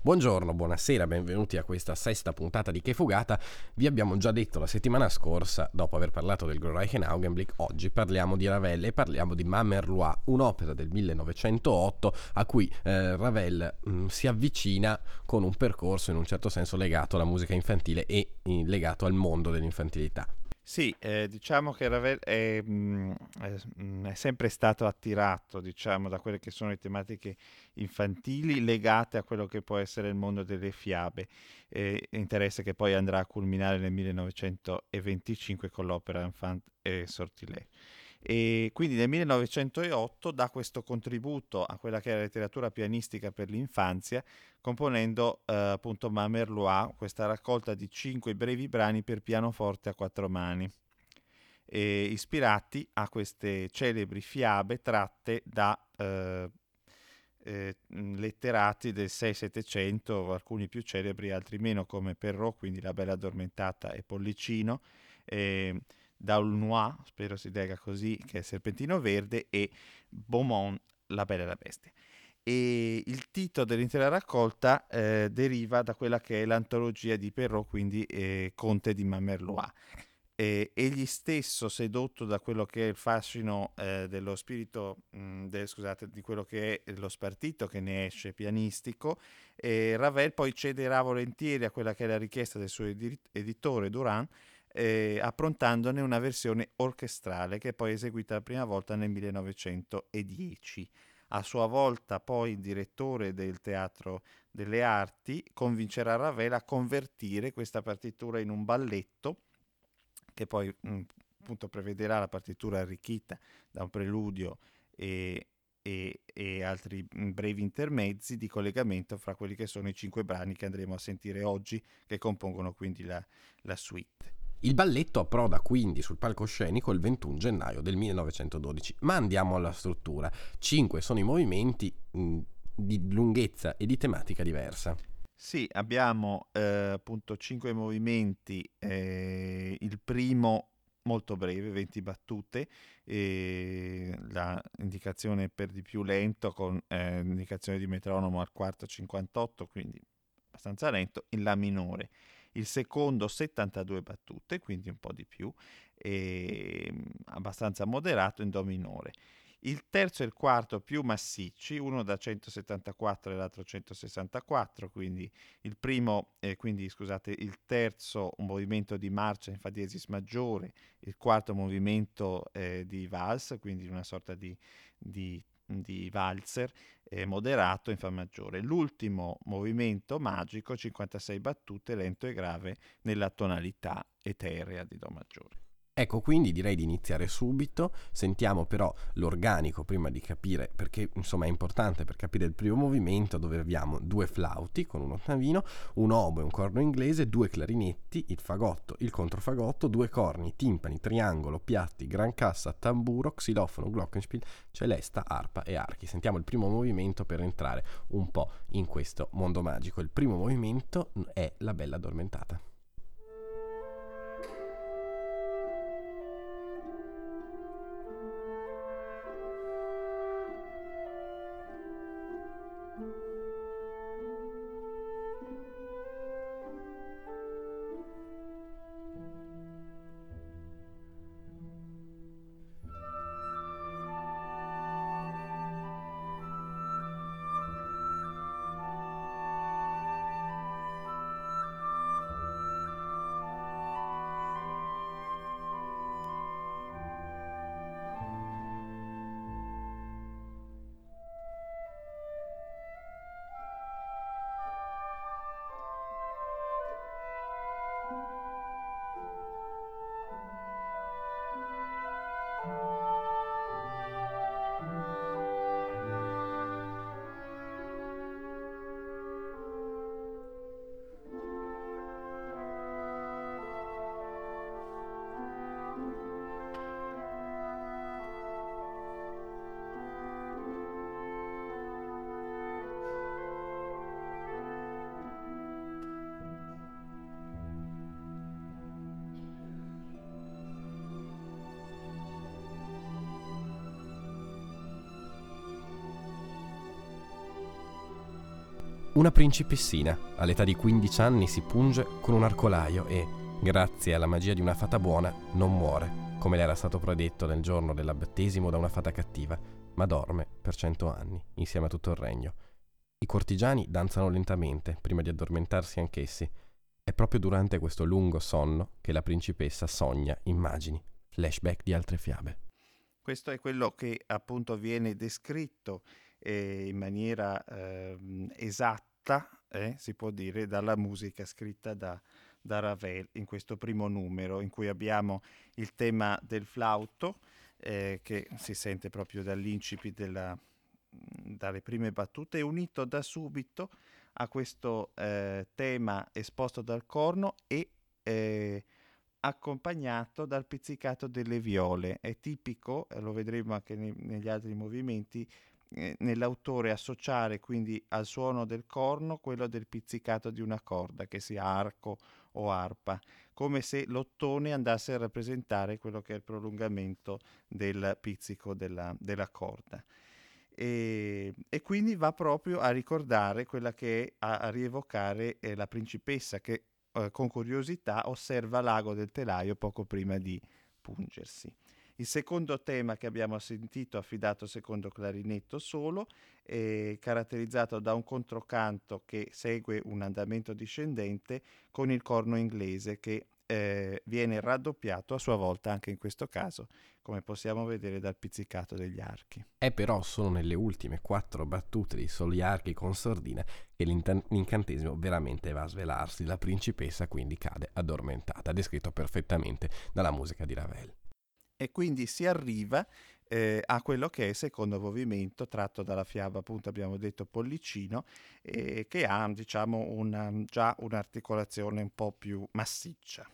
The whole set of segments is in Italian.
Buongiorno, buonasera, benvenuti a questa sesta puntata di Che Fugata. Vi abbiamo già detto la settimana scorsa, dopo aver parlato del Greichen Augenblick, oggi parliamo di Ravel e parliamo di Mamerlois, un'opera del 1908 a cui eh, Ravel mh, mm, si avvicina con un percorso in un certo senso legato alla musica infantile e in, legato al mondo dell'infantilità. Sì, eh, diciamo che Ravel è, mm, è, mm, è, sempre stato attirato diciamo, da quelle che sono le tematiche infantili legate a quello che può essere il mondo delle fiabe, eh, interesse che poi andrà a culminare nel 1925 con l'opera Enfant et Sortilège e quindi nel 1908 dà questo contributo a quella che è la letteratura pianistica per l'infanzia componendo eh, appunto Mamerlois, questa raccolta di cinque brevi brani per pianoforte a quattro mani e ispirati a queste celebri fiabe tratte da eh, eh, letterati del 6-700, alcuni più celebri, altri meno, come Perrault, quindi La Bella Addormentata e Pollicino, eh, Daulnois, spero si lega così, che è Serpentino Verde, e Beaumont, La Bella e la Bestia. E il titolo dell'intera raccolta eh, deriva da quella che è l'antologia di Perrault, quindi eh, Conte di Mamerlois. E, egli stesso, sedotto da quello che è il fascino eh, dello spirito, mh, mm, de, scusate, di quello che è lo spartito che ne esce pianistico, Ravel poi cederà volentieri a quella che è la richiesta del suo editore Durand eh, approntandone una versione orchestrale che è poi eseguita la prima volta nel 1910. A sua volta poi il direttore del Teatro delle Arti convincerà Ravel a convertire questa partitura in un balletto che poi mh, mm, appunto prevederà la partitura arricchita da un preludio e, e, e, altri mm, brevi intermezzi di collegamento fra quelli che sono i cinque brani che andremo a sentire oggi, che compongono quindi la, la suite. Il balletto approda quindi sul palcoscenico il 21 gennaio del 1912, ma andiamo alla struttura. Cinque sono i movimenti mh, di lunghezza e di tematica diversa. Sì, abbiamo eh, appunto cinque movimenti, eh, il primo molto breve, 20 battute, la indicazione per di più lento con eh, indicazione di metronomo al quarto 58, quindi abbastanza lento, in La minore il secondo 72 battute, quindi un po' di più, e mm, abbastanza moderato in Do minore. Il terzo e il quarto più massicci, uno da 174 e l'altro 164, quindi il primo, eh, quindi scusate, il terzo un movimento di marcia in fa diesis maggiore, il quarto movimento eh, di vals, quindi una sorta di, di di valzer eh, moderato in Fa maggiore. L'ultimo movimento magico, 56 battute, lento e grave nella tonalità eterea di Do maggiore. Ecco, quindi direi di iniziare subito. Sentiamo però l'organico prima di capire, perché insomma è importante per capire il primo movimento dove abbiamo due flauti con un ottavino, un oboe, un corno inglese, due clarinetti, il fagotto, il controfagotto, due corni, timpani, triangolo, piatti, gran cassa, tamburo, xilofono, glockenspiel, celesta, arpa e archi. Sentiamo il primo movimento per entrare un po' in questo mondo magico. Il primo movimento è la bella addormentata. Una principessina, all'età di 15 anni, si punge con un arcolaio e, grazie alla magia di una fata buona, non muore, come le era stato predetto nel giorno dell'abbattesimo da una fata cattiva, ma dorme per cento anni, insieme a tutto il regno. I cortigiani danzano lentamente, prima di addormentarsi anch'essi. È proprio durante questo lungo sonno che la principessa sogna immagini, flashback di altre fiabe. Questo è quello che appunto viene descritto eh, in maniera eh, esatta, si può dire, dalla musica scritta da, da, Ravel in questo primo numero, in cui abbiamo il tema del flauto, eh, che si sente proprio dall'incipit della, dalle prime battute, unito da subito a questo eh, tema esposto dal corno e eh, accompagnato dal pizzicato delle viole. È tipico, lo vedremo anche ne- negli altri movimenti, eh, nell'autore associare quindi al suono del corno quello del pizzicato di una corda, che sia arco o arpa, come se l'ottone andasse a rappresentare quello che è il prolungamento del pizzico della, della corda. E, e, quindi va proprio a ricordare quella che è, a, a rievocare eh, la principessa che eh, con curiosità osserva l'ago del telaio poco prima di pungersi. Il secondo tema che abbiamo sentito, affidato secondo clarinetto solo, caratterizzato da un controcanto che segue un andamento discendente con il corno inglese che eh, viene raddoppiato a sua volta anche in questo caso, come possiamo vedere dal pizzicato degli archi. È però solo nelle ultime quattro battute di soli archi con sordina che l'incantesimo veramente va a svelarsi, la principessa quindi cade addormentata, descritto perfettamente dalla musica di Ravel e quindi si arriva eh, a quello che è il secondo movimento tratto dalla fiaba, appunto abbiamo detto pollicino, eh, che ha diciamo una, già un'articolazione un po' più massiccia.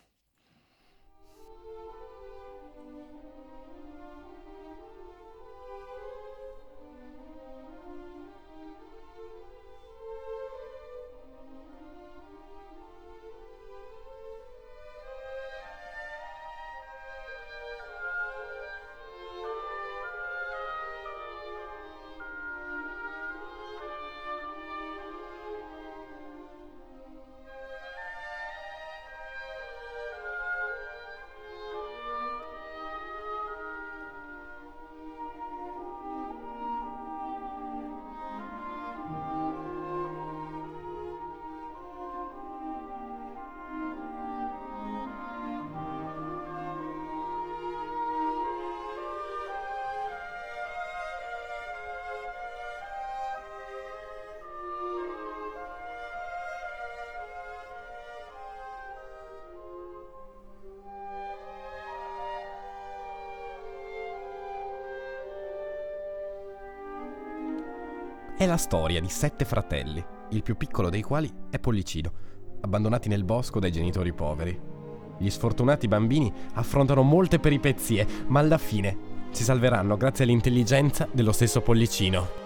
È la storia di sette fratelli, il più piccolo dei quali è Pollicino, abbandonati nel bosco dai genitori poveri. Gli sfortunati bambini affrontano molte peripezie, ma alla fine si salveranno grazie all'intelligenza dello stesso Pollicino.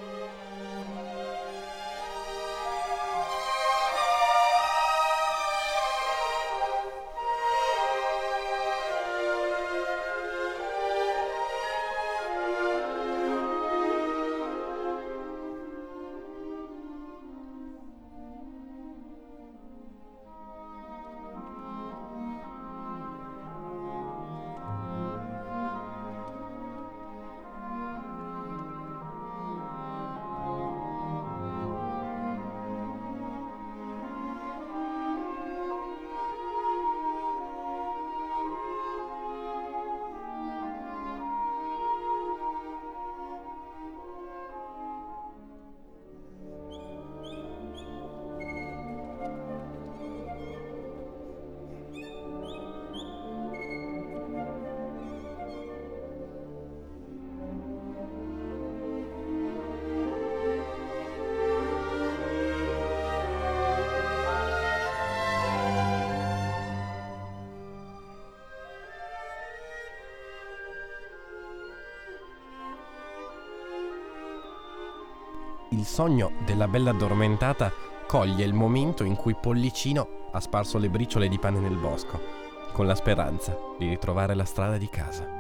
Il sogno della bella addormentata coglie il momento in cui Pollicino ha sparso le briciole di pane nel bosco, con la speranza di ritrovare la strada di casa.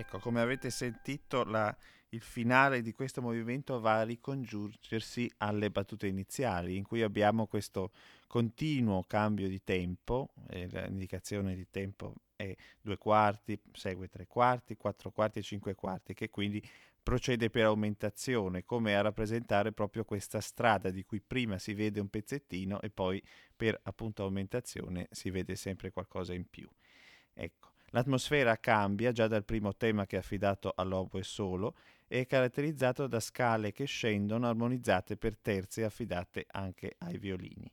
Ecco, come avete sentito, la, il finale di questo movimento va a ricongiungersi alle battute iniziali, in cui abbiamo questo continuo cambio di tempo, eh, l'indicazione di tempo è due quarti, segue tre quarti, quattro quarti e cinque quarti, che quindi procede per aumentazione, come a rappresentare proprio questa strada di cui prima si vede un pezzettino e poi per appunto aumentazione si vede sempre qualcosa in più. Ecco. L'atmosfera cambia già dal primo tema che è affidato all'oboe solo e è caratterizzato da scale che scendono armonizzate per terze affidate anche ai violini.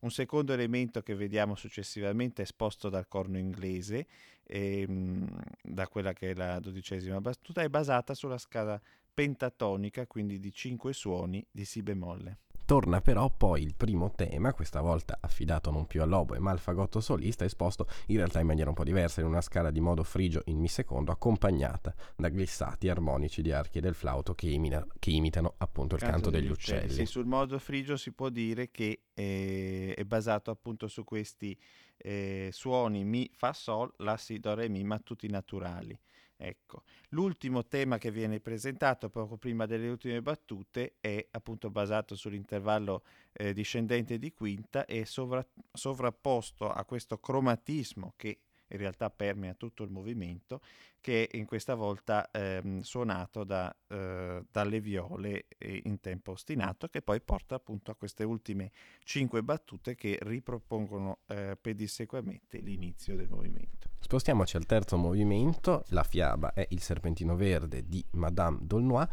Un secondo elemento che vediamo successivamente esposto dal corno inglese, ehm, da quella che è la dodicesima battuta, è basata sulla scala pentatonica, quindi di cinque suoni di Si bemolle. Torna però poi il primo tema, questa volta affidato non più all'oboe ma al fagotto solista, esposto in realtà in maniera un po' diversa, in una scala di modo frigio in mi secondo, accompagnata da glissati armonici di archi del flauto che, imina, che imitano appunto il canto, canto degli, degli uccelli. uccelli. Sì, sul modo frigio si può dire che eh, è basato appunto su questi eh, suoni mi, fa, sol, la, si, do, re, mi, ma tutti naturali. Ecco, l'ultimo tema che viene presentato poco prima delle ultime battute è appunto basato sull'intervallo eh, discendente di quinta e sovra- sovrapposto a questo cromatismo che in realtà permea tutto il movimento, che in questa volta ehm, suonato da, eh, dalle viole in tempo ostinato, che poi porta appunto a queste ultime cinque battute che ripropongono eh, pedissequamente l'inizio del movimento. Spostiamoci al terzo movimento, la fiaba è il serpentino verde di Madame Dolnois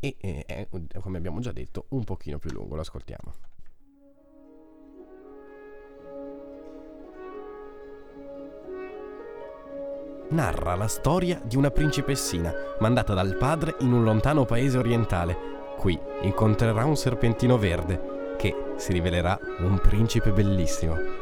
e eh, è, come abbiamo già detto, un pochino più lungo, lo ascoltiamo. Narra la storia di una principessina mandata dal padre in un lontano paese orientale. Qui incontrerà un serpentino verde che si rivelerà un principe bellissimo.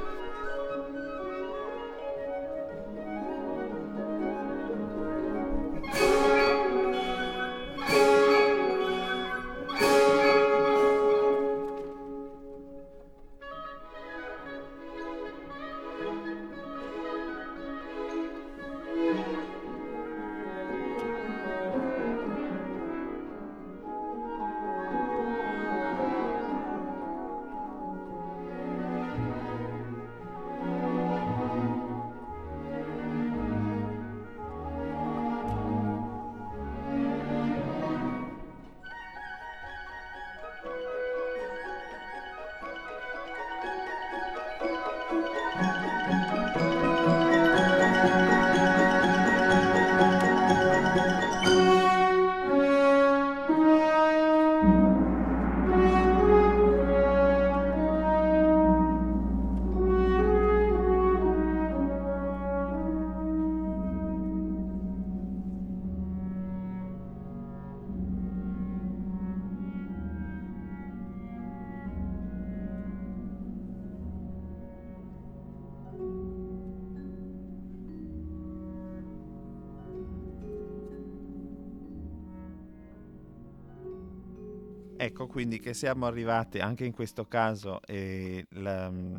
Ecco quindi che siamo arrivati anche in questo caso eh, la, mm,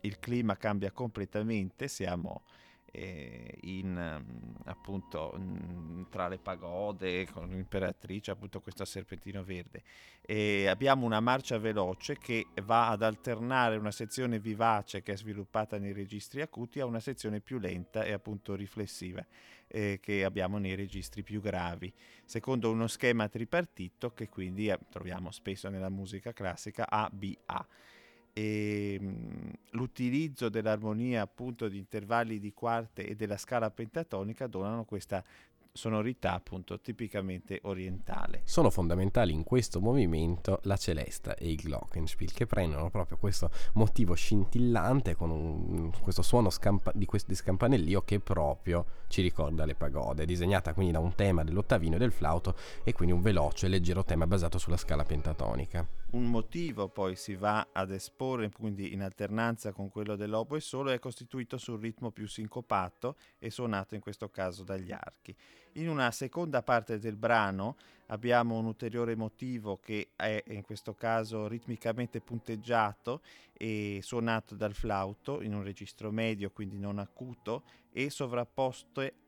il clima cambia completamente, siamo eh, in, mm, appunto mm, tra le pagode con l'imperatrice, appunto questo serpentino verde. E abbiamo una marcia veloce che va ad alternare una sezione vivace che è sviluppata nei registri acuti a una sezione più lenta e appunto riflessiva eh, che abbiamo nei registri più gravi, secondo uno schema tripartito che quindi eh, troviamo spesso nella musica classica A-B-A. E, mh, mm, l'utilizzo dell'armonia appunto di intervalli di quarte e della scala pentatonica donano questa sonorità appunto tipicamente orientale. Sono fondamentali in questo movimento la celesta e il glockenspiel che prendono proprio questo motivo scintillante con un, questo suono scampa, di, quest, di scampanellio che proprio ci ricorda le pagode, disegnata quindi da un tema dell'ottavino e del flauto e quindi un veloce e leggero tema basato sulla scala pentatonica. Un motivo poi si va ad esporre quindi in alternanza con quello dell'oboe solo è costituito sul ritmo più sincopato e suonato in questo caso dagli archi. In una seconda parte del brano abbiamo un ulteriore motivo che è in questo caso ritmicamente punteggiato e suonato dal flauto in un registro medio, quindi non acuto, e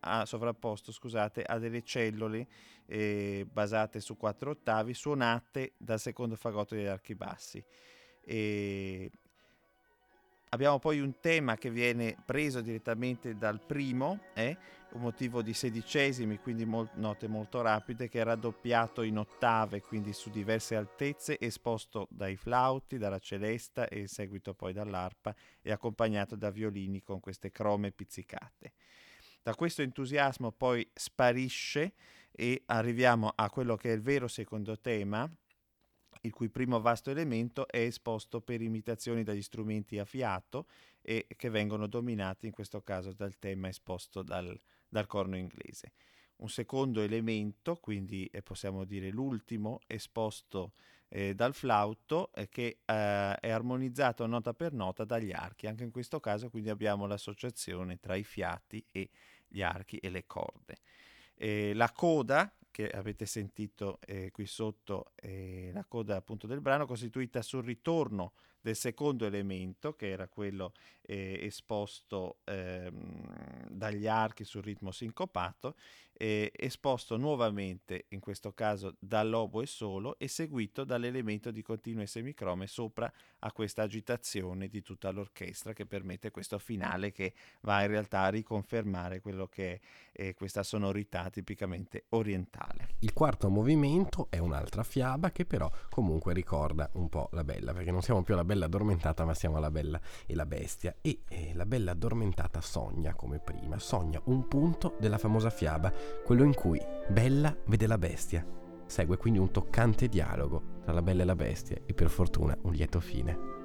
a, sovrapposto scusate, a delle cellule eh, basate su quattro ottavi suonate dal secondo fagotto degli archi bassi. E abbiamo poi un tema che viene preso direttamente dal primo, eh? un motivo di sedicesimi, quindi mol- note molto rapide, che è raddoppiato in ottave, quindi su diverse altezze, esposto dai flauti, dalla celesta e in seguito poi dall'arpa e accompagnato da violini con queste crome pizzicate. Da questo entusiasmo poi sparisce e arriviamo a quello che è il vero secondo tema, il cui primo vasto elemento è esposto per imitazioni dagli strumenti a fiato e che vengono dominati in questo caso dal tema esposto dal, dal corno inglese. Un secondo elemento, quindi eh, possiamo dire l'ultimo, esposto eh, dal flauto, eh, che eh, è armonizzato nota per nota dagli archi. Anche in questo caso quindi abbiamo l'associazione tra i fiati e gli archi e le corde. la coda, che avete sentito eh, qui sotto, eh, la coda appunto del brano, costituita sul ritorno del secondo elemento, che era quello eh, esposto ehm, dagli archi sul ritmo sincopato, eh, esposto nuovamente, in questo caso dall'oboe solo, e seguito dall'elemento di continue semicrome sopra a questa agitazione di tutta l'orchestra che permette questo finale che va in realtà a riconfermare quello che è eh, questa sonorità tipicamente orientale. Il quarto movimento è un'altra fiaba che però comunque ricorda un po' la bella, perché non siamo più alla bella addormentata ma siamo alla bella e la bestia e eh, la bella addormentata sogna come prima, sogna un punto della famosa fiaba, quello in cui Bella vede la bestia. Segue quindi un toccante dialogo tra la bella e la bestia e per fortuna un lieto fine.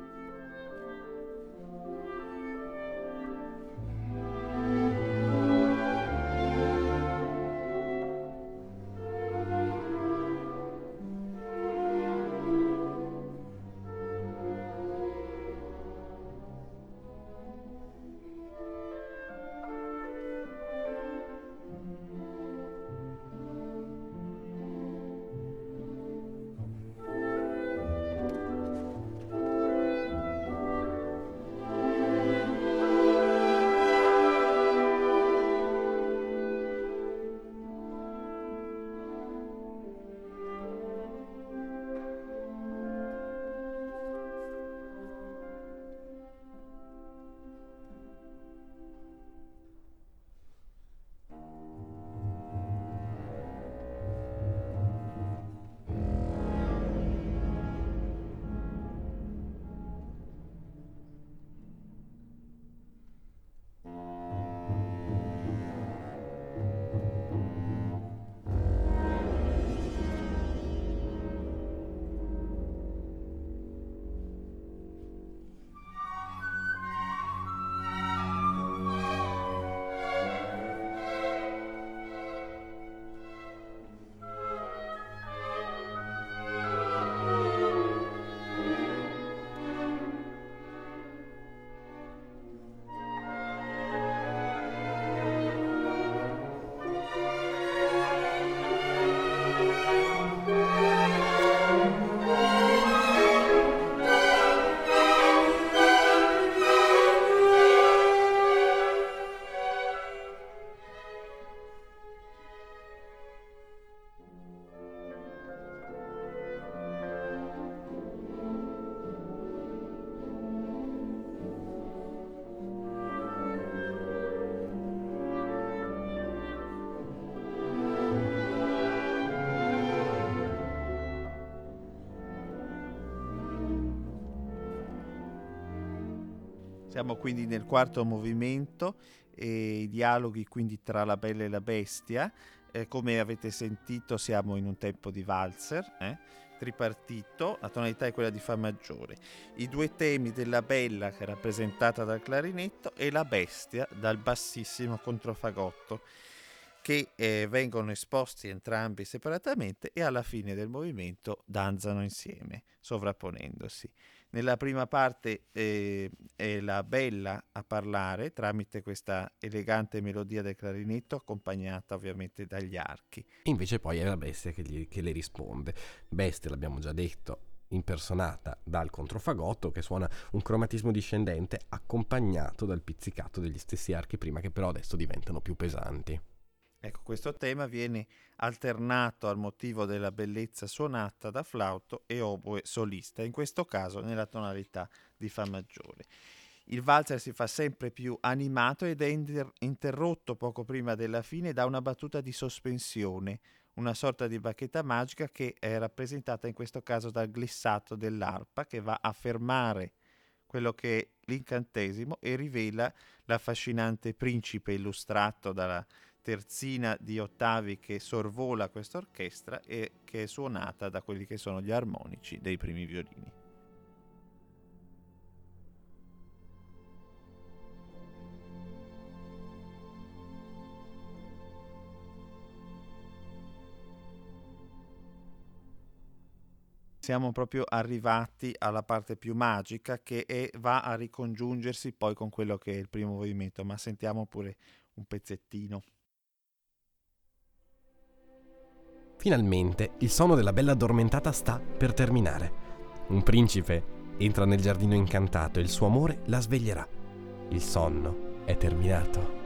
Quindi nel quarto movimento e i dialoghi quindi tra la bella e la bestia. Eh, come avete sentito siamo in un tempo di valzer, eh? tripartito, la tonalità è quella di Fa maggiore. I due temi della bella che è rappresentata dal clarinetto e la bestia dal bassissimo controfagotto che eh, vengono esposti entrambi separatamente e alla fine del movimento danzano insieme, sovrapponendosi. Nella prima parte eh, è la bella a parlare tramite questa elegante melodia del clarinetto accompagnata ovviamente dagli archi. Invece poi è la bestia che, gli, che le risponde. Bestia, l'abbiamo già detto, impersonata dal controfagotto che suona un cromatismo discendente accompagnato dal pizzicato degli stessi archi prima che però adesso diventano più pesanti. Ecco, questo tema viene alternato al motivo della bellezza suonata da flauto e oboe solista, in questo caso nella tonalità di Fa maggiore. Il valzer si fa sempre più animato ed è inter- interrotto poco prima della fine da una battuta di sospensione, una sorta di bacchetta magica che è rappresentata in questo caso dal glissato dell'arpa che va a fermare quello che è l'incantesimo e rivela l'affascinante principe illustrato dalla terzina di ottavi che sorvola questa orchestra e che è suonata da quelli che sono gli armonici dei primi violini. siamo proprio arrivati alla parte più magica che è, va a ricongiungersi poi con quello che è il primo movimento, ma sentiamo pure un pezzettino. Finalmente il sonno della bella addormentata sta per terminare. Un principe entra nel giardino incantato e il suo amore la sveglierà. Il sonno è terminato.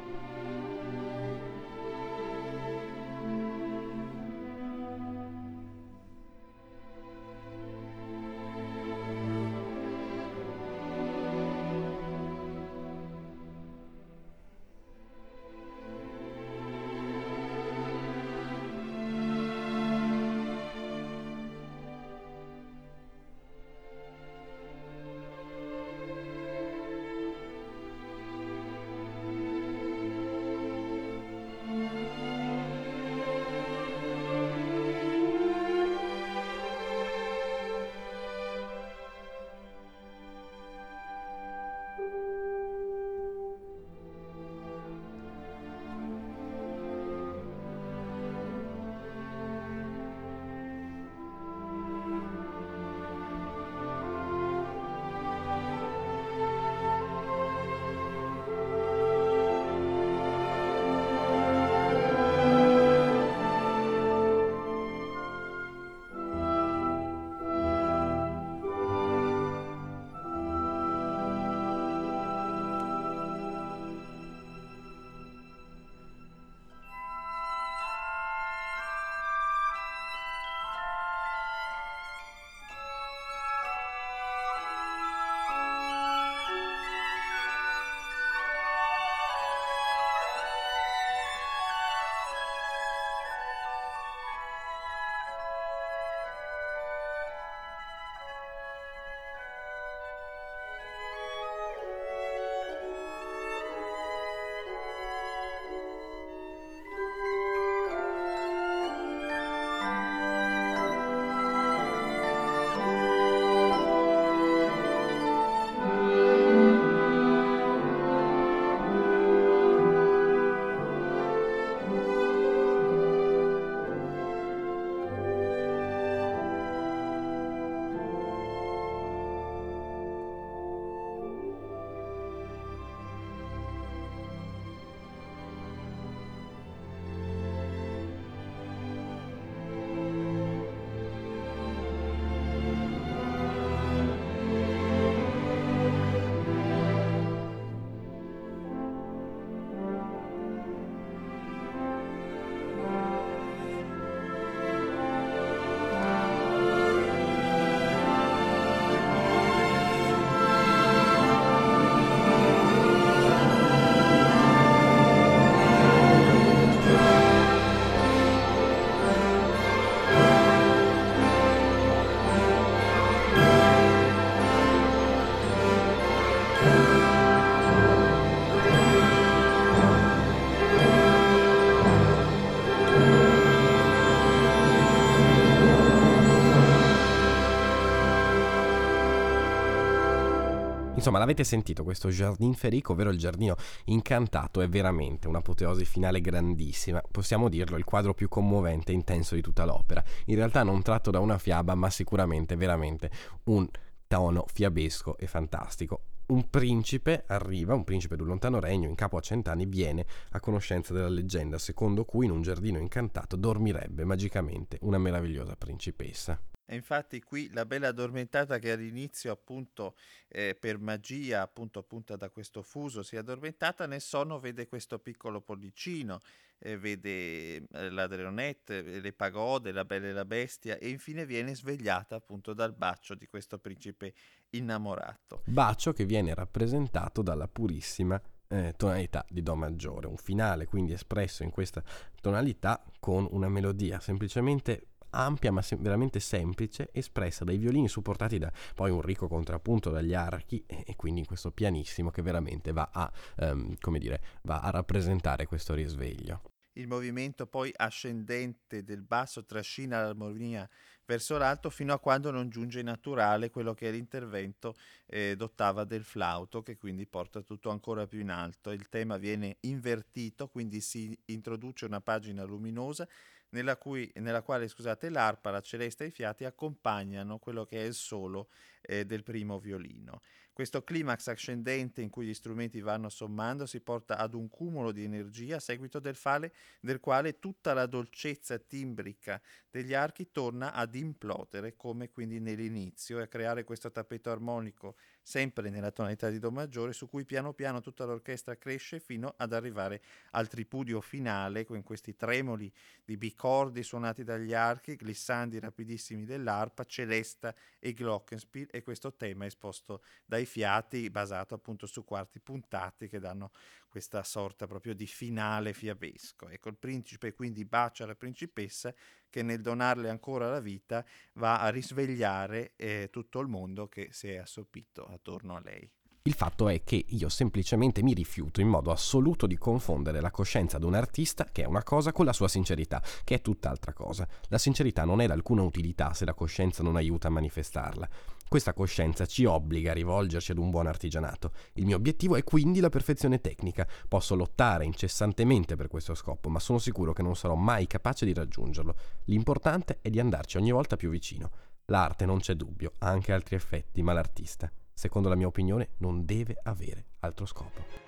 Insomma, l'avete sentito, questo Jardin Ferico, ovvero il giardino incantato, è veramente un'apoteosi finale grandissima. Possiamo dirlo, il quadro più commovente e intenso di tutta l'opera. In realtà non tratto da una fiaba, ma sicuramente veramente un tono fiabesco e fantastico un principe arriva, un principe d'un lontano regno, in capo a cent'anni, viene a conoscenza della leggenda secondo cui in un giardino incantato dormirebbe magicamente una meravigliosa principessa. E infatti qui la bella addormentata che all'inizio appunto eh, per magia appunto appunto da questo fuso si è addormentata nel sonno vede questo piccolo pollicino eh, vede eh, la Drenonette, le pagode, la bella e la bestia e infine viene svegliata appunto dal bacio di questo principe innamorato. Bacio che viene rappresentato dalla purissima eh, tonalità di Do maggiore, un finale quindi espresso in questa tonalità con una melodia semplicemente ampia ma sem- veramente semplice, espressa dai violini supportati da poi un ricco contrappunto dagli archi e, quindi in questo pianissimo che veramente va a, um, come dire, va a rappresentare questo risveglio. Il movimento poi ascendente del basso trascina l'armonia verso l'alto fino a quando non giunge naturale quello che è l'intervento eh, d'ottava del flauto che quindi porta tutto ancora più in alto. Il tema viene invertito, quindi si introduce una pagina luminosa nella, cui, nella quale scusate, l'arpa, la celeste e i fiati accompagnano quello che è il solo eh, del primo violino. Questo climax ascendente in cui gli strumenti vanno sommando si porta ad un cumulo di energia a seguito del, fale, del quale tutta la dolcezza timbrica degli archi torna ad implodere come quindi nell'inizio e a creare questo tappeto armonico sempre nella tonalità di Do maggiore su cui piano piano tutta l'orchestra cresce fino ad arrivare al tripudio finale con questi tremoli di bicordi suonati dagli archi, glissandi rapidissimi dell'arpa, celesta e glockenspiel e questo tema esposto dai fiati basato appunto su quarti puntati che danno questa sorta proprio di finale fiabesco. Ecco, il principe quindi bacia la principessa che nel donarle ancora la vita va a risvegliare eh, tutto il mondo che si è assopito attorno a lei. Il fatto è che io semplicemente mi rifiuto in modo assoluto di confondere la coscienza di un artista, che è una cosa, con la sua sincerità, che è tutt'altra cosa. La sincerità non è d'alcuna utilità se la coscienza non aiuta a manifestarla. Questa coscienza ci obbliga a rivolgerci ad un buon artigianato. Il mio obiettivo è quindi la perfezione tecnica. Posso lottare incessantemente per questo scopo, ma sono sicuro che non sarò mai capace di raggiungerlo. L'importante è di andarci ogni volta più vicino. L'arte non c'è dubbio, ha anche altri effetti, ma l'artista secondo la mia opinione, non deve avere altro scopo.